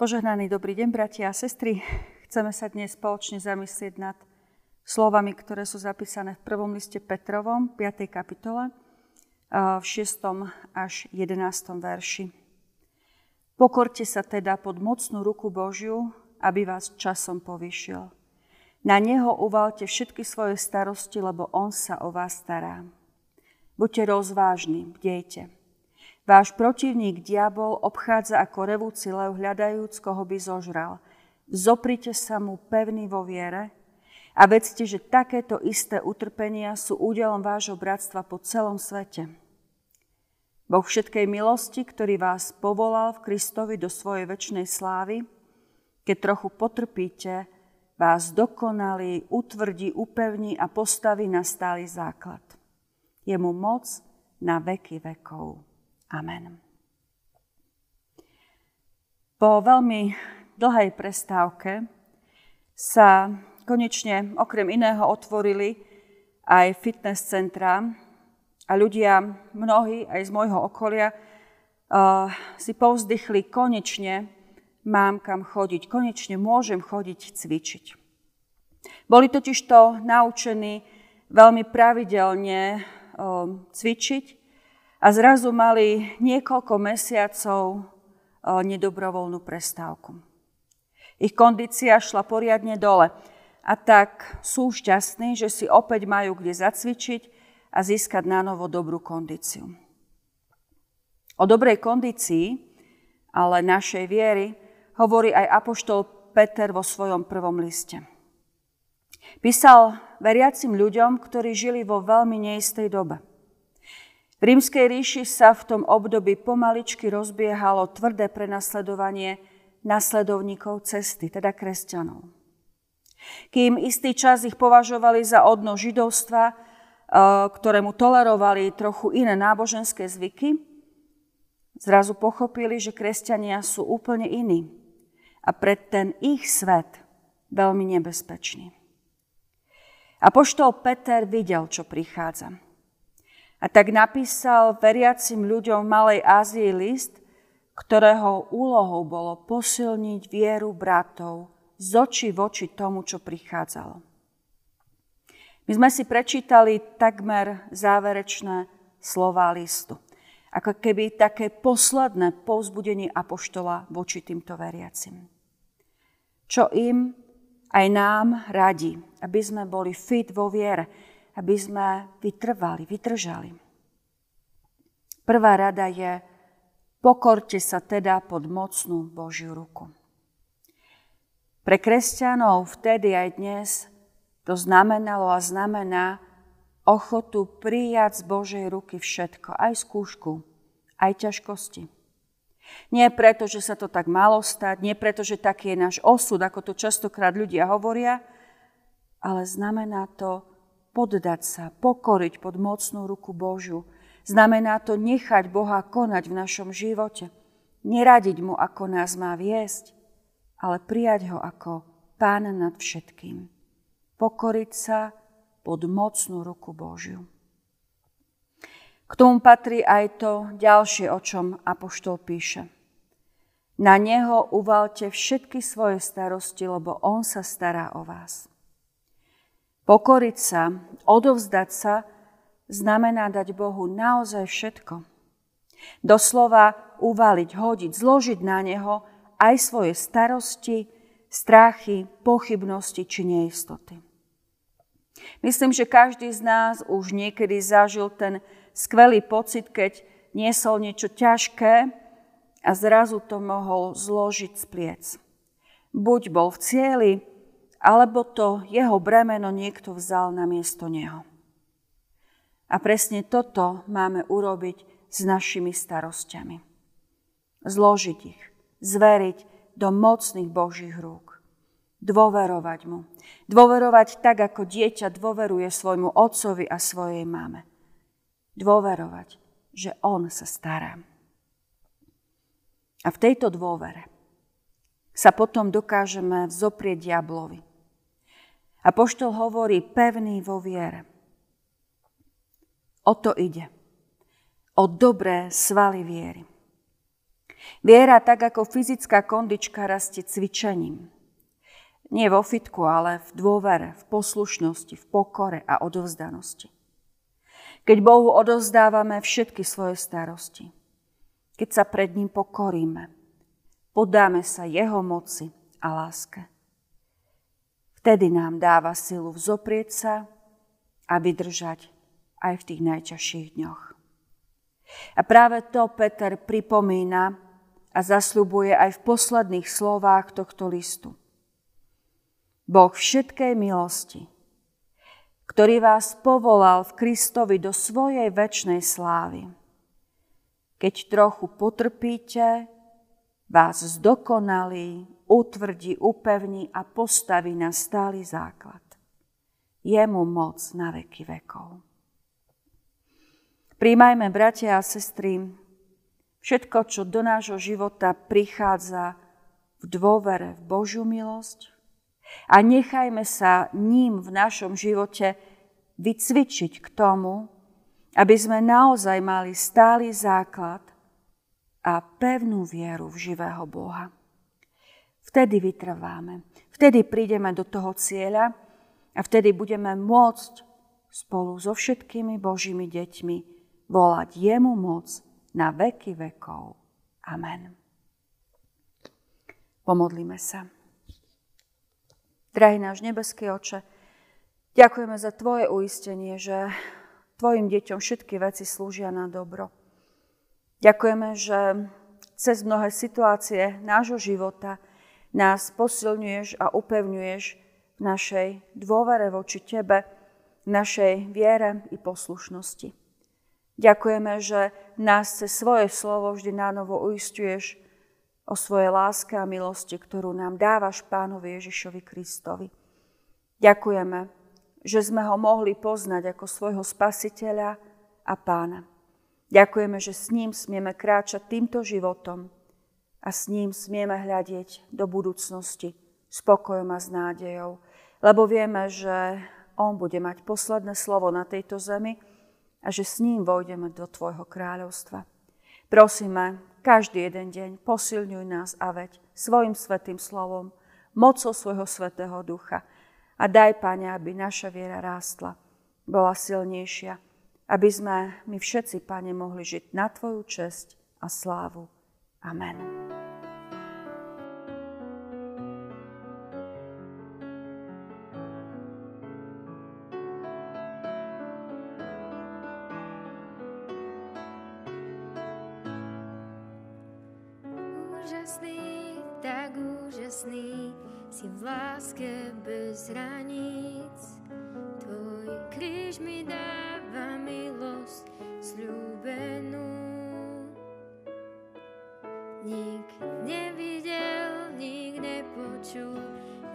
Požehnaný dobrý deň, bratia a sestry. Chceme sa dnes spoločne zamyslieť nad slovami, ktoré sú zapísané v prvom liste Petrovom, 5. kapitole, v 6. až 11. verši. Pokorte sa teda pod mocnú ruku Božiu, aby vás časom povýšil. Na Neho uvalte všetky svoje starosti, lebo On sa o vás stará. Buďte rozvážni, bdejte. Váš protivník diabol obchádza ako revúci lev hľadajúc, koho by zožral. Zoprite sa mu pevný vo viere a vedzte, že takéto isté utrpenia sú údelom vášho bratstva po celom svete. Boh všetkej milosti, ktorý vás povolal v Kristovi do svojej väčšnej slávy, keď trochu potrpíte, vás dokonalí, utvrdí, upevní a postaví na stály základ. Je mu moc na veky vekov. Amen. Po veľmi dlhej prestávke sa konečne okrem iného otvorili aj fitness centra a ľudia, mnohí aj z môjho okolia, uh, si povzdychli, konečne mám kam chodiť, konečne môžem chodiť cvičiť. Boli totiž to naučení veľmi pravidelne uh, cvičiť a zrazu mali niekoľko mesiacov nedobrovoľnú prestávku. Ich kondícia šla poriadne dole a tak sú šťastní, že si opäť majú kde zacvičiť a získať na novo dobrú kondíciu. O dobrej kondícii, ale našej viery, hovorí aj apoštol Peter vo svojom prvom liste. Písal veriacim ľuďom, ktorí žili vo veľmi neistej dobe – v rímskej ríši sa v tom období pomaličky rozbiehalo tvrdé prenasledovanie nasledovníkov cesty, teda kresťanov. Kým istý čas ich považovali za odno židovstva, eh, ktorému tolerovali trochu iné náboženské zvyky, zrazu pochopili, že kresťania sú úplne iní a pre ten ich svet veľmi nebezpečný. Apoštol Peter videl, čo prichádza. A tak napísal veriacim ľuďom Malej Ázii list, ktorého úlohou bolo posilniť vieru bratov z očí v oči tomu, čo prichádzalo. My sme si prečítali takmer záverečné slova listu. Ako keby také posledné povzbudenie apoštola voči týmto veriacim. Čo im aj nám radí, aby sme boli fit vo viere, aby sme vytrvali, vydržali. Prvá rada je, pokorte sa teda pod mocnú Božiu ruku. Pre kresťanov vtedy aj dnes to znamenalo a znamená ochotu prijať z Božej ruky všetko, aj skúšku, aj ťažkosti. Nie preto, že sa to tak malo stať, nie preto, že taký je náš osud, ako to častokrát ľudia hovoria, ale znamená to poddať sa, pokoriť pod mocnú ruku Božiu. Znamená to nechať Boha konať v našom živote. Neradiť mu, ako nás má viesť, ale prijať ho ako Pán nad všetkým. Pokoriť sa pod mocnú ruku Božiu. K tomu patrí aj to ďalšie, o čom Apoštol píše. Na neho uvalte všetky svoje starosti, lebo on sa stará o vás. Pokoriť sa, odovzdať sa, znamená dať Bohu naozaj všetko. Doslova uvaliť, hodiť, zložiť na Neho aj svoje starosti, strachy, pochybnosti či neistoty. Myslím, že každý z nás už niekedy zažil ten skvelý pocit, keď niesol niečo ťažké a zrazu to mohol zložiť z pliec. Buď bol v cieli, alebo to jeho bremeno niekto vzal na miesto neho. A presne toto máme urobiť s našimi starostiami. Zložiť ich, zveriť do mocných Božích rúk. Dôverovať mu. Dôverovať tak, ako dieťa dôveruje svojmu otcovi a svojej mame. Dôverovať, že on sa stará. A v tejto dôvere sa potom dokážeme vzoprieť diablovi a poštol hovorí pevný vo viere. O to ide. O dobré svaly viery. Viera, tak ako fyzická kondička, rastie cvičením. Nie vo fitku, ale v dôvere, v poslušnosti, v pokore a odovzdanosti. Keď Bohu odovzdávame všetky svoje starosti, keď sa pred ním pokoríme, podáme sa Jeho moci a láske. Vtedy nám dáva silu vzoprieť sa a vydržať aj v tých najťažších dňoch. A práve to Peter pripomína a zasľubuje aj v posledných slovách tohto listu. Boh všetkej milosti, ktorý vás povolal v Kristovi do svojej väčšnej slávy. Keď trochu potrpíte, vás zdokonalí, utvrdí, upevní a postaví na stály základ. Jemu moc na veky vekov. Príjmajme, bratia a sestry, všetko, čo do nášho života prichádza v dôvere v Božiu milosť a nechajme sa ním v našom živote vycvičiť k tomu, aby sme naozaj mali stály základ a pevnú vieru v živého Boha. Vtedy vytrváme, vtedy prídeme do toho cieľa a vtedy budeme môcť spolu so všetkými Božími deťmi volať Jemu moc na veky vekov. Amen. Pomodlíme sa. Drahý náš nebeský oče, ďakujeme za Tvoje uistenie, že Tvojim deťom všetky veci slúžia na dobro. Ďakujeme, že cez mnohé situácie nášho života nás posilňuješ a upevňuješ v našej dôvere voči Tebe, v našej viere i poslušnosti. Ďakujeme, že nás cez svoje slovo vždy nánovo uistuješ o svojej láske a milosti, ktorú nám dávaš Pánovi Ježišovi Kristovi. Ďakujeme, že sme ho mohli poznať ako svojho spasiteľa a pána. Ďakujeme, že s ním smieme kráčať týmto životom a s ním smieme hľadieť do budúcnosti spokojom a s nádejou, lebo vieme, že on bude mať posledné slovo na tejto zemi a že s ním vojdeme do Tvojho kráľovstva. Prosíme, každý jeden deň posilňuj nás a veď svojim svetým slovom, mocou svojho svetého ducha a daj, Pane, aby naša viera rástla, bola silnejšia, aby sme my všetci, Pane, mohli žiť na Tvoju česť a slávu. Amen. Úžasný, tak úžasný, si v láske bez hraníc. Tvoj kríž mi dáva milosť sľúbenú. Nik nevidel, nik nepočul,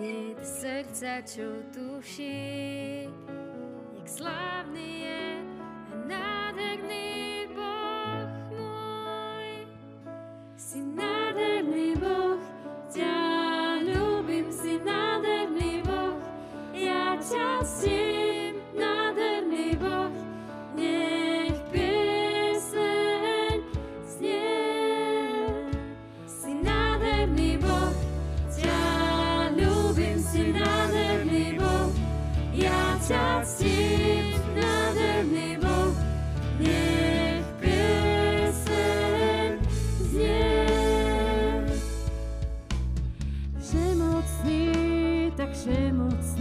nie srdca, čo tuší, jak slávny je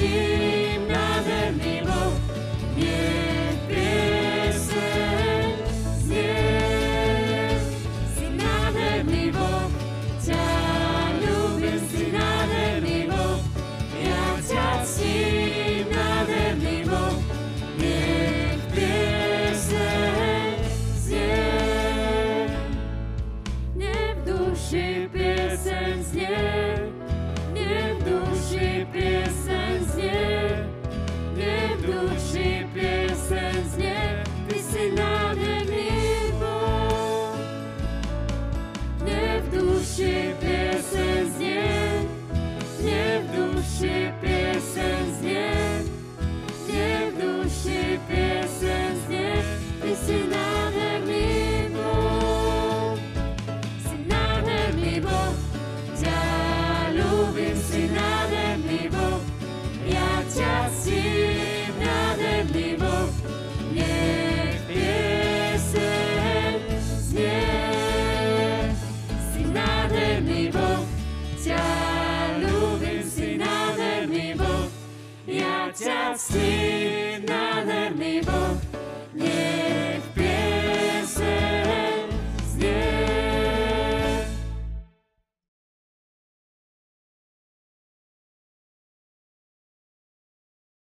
still.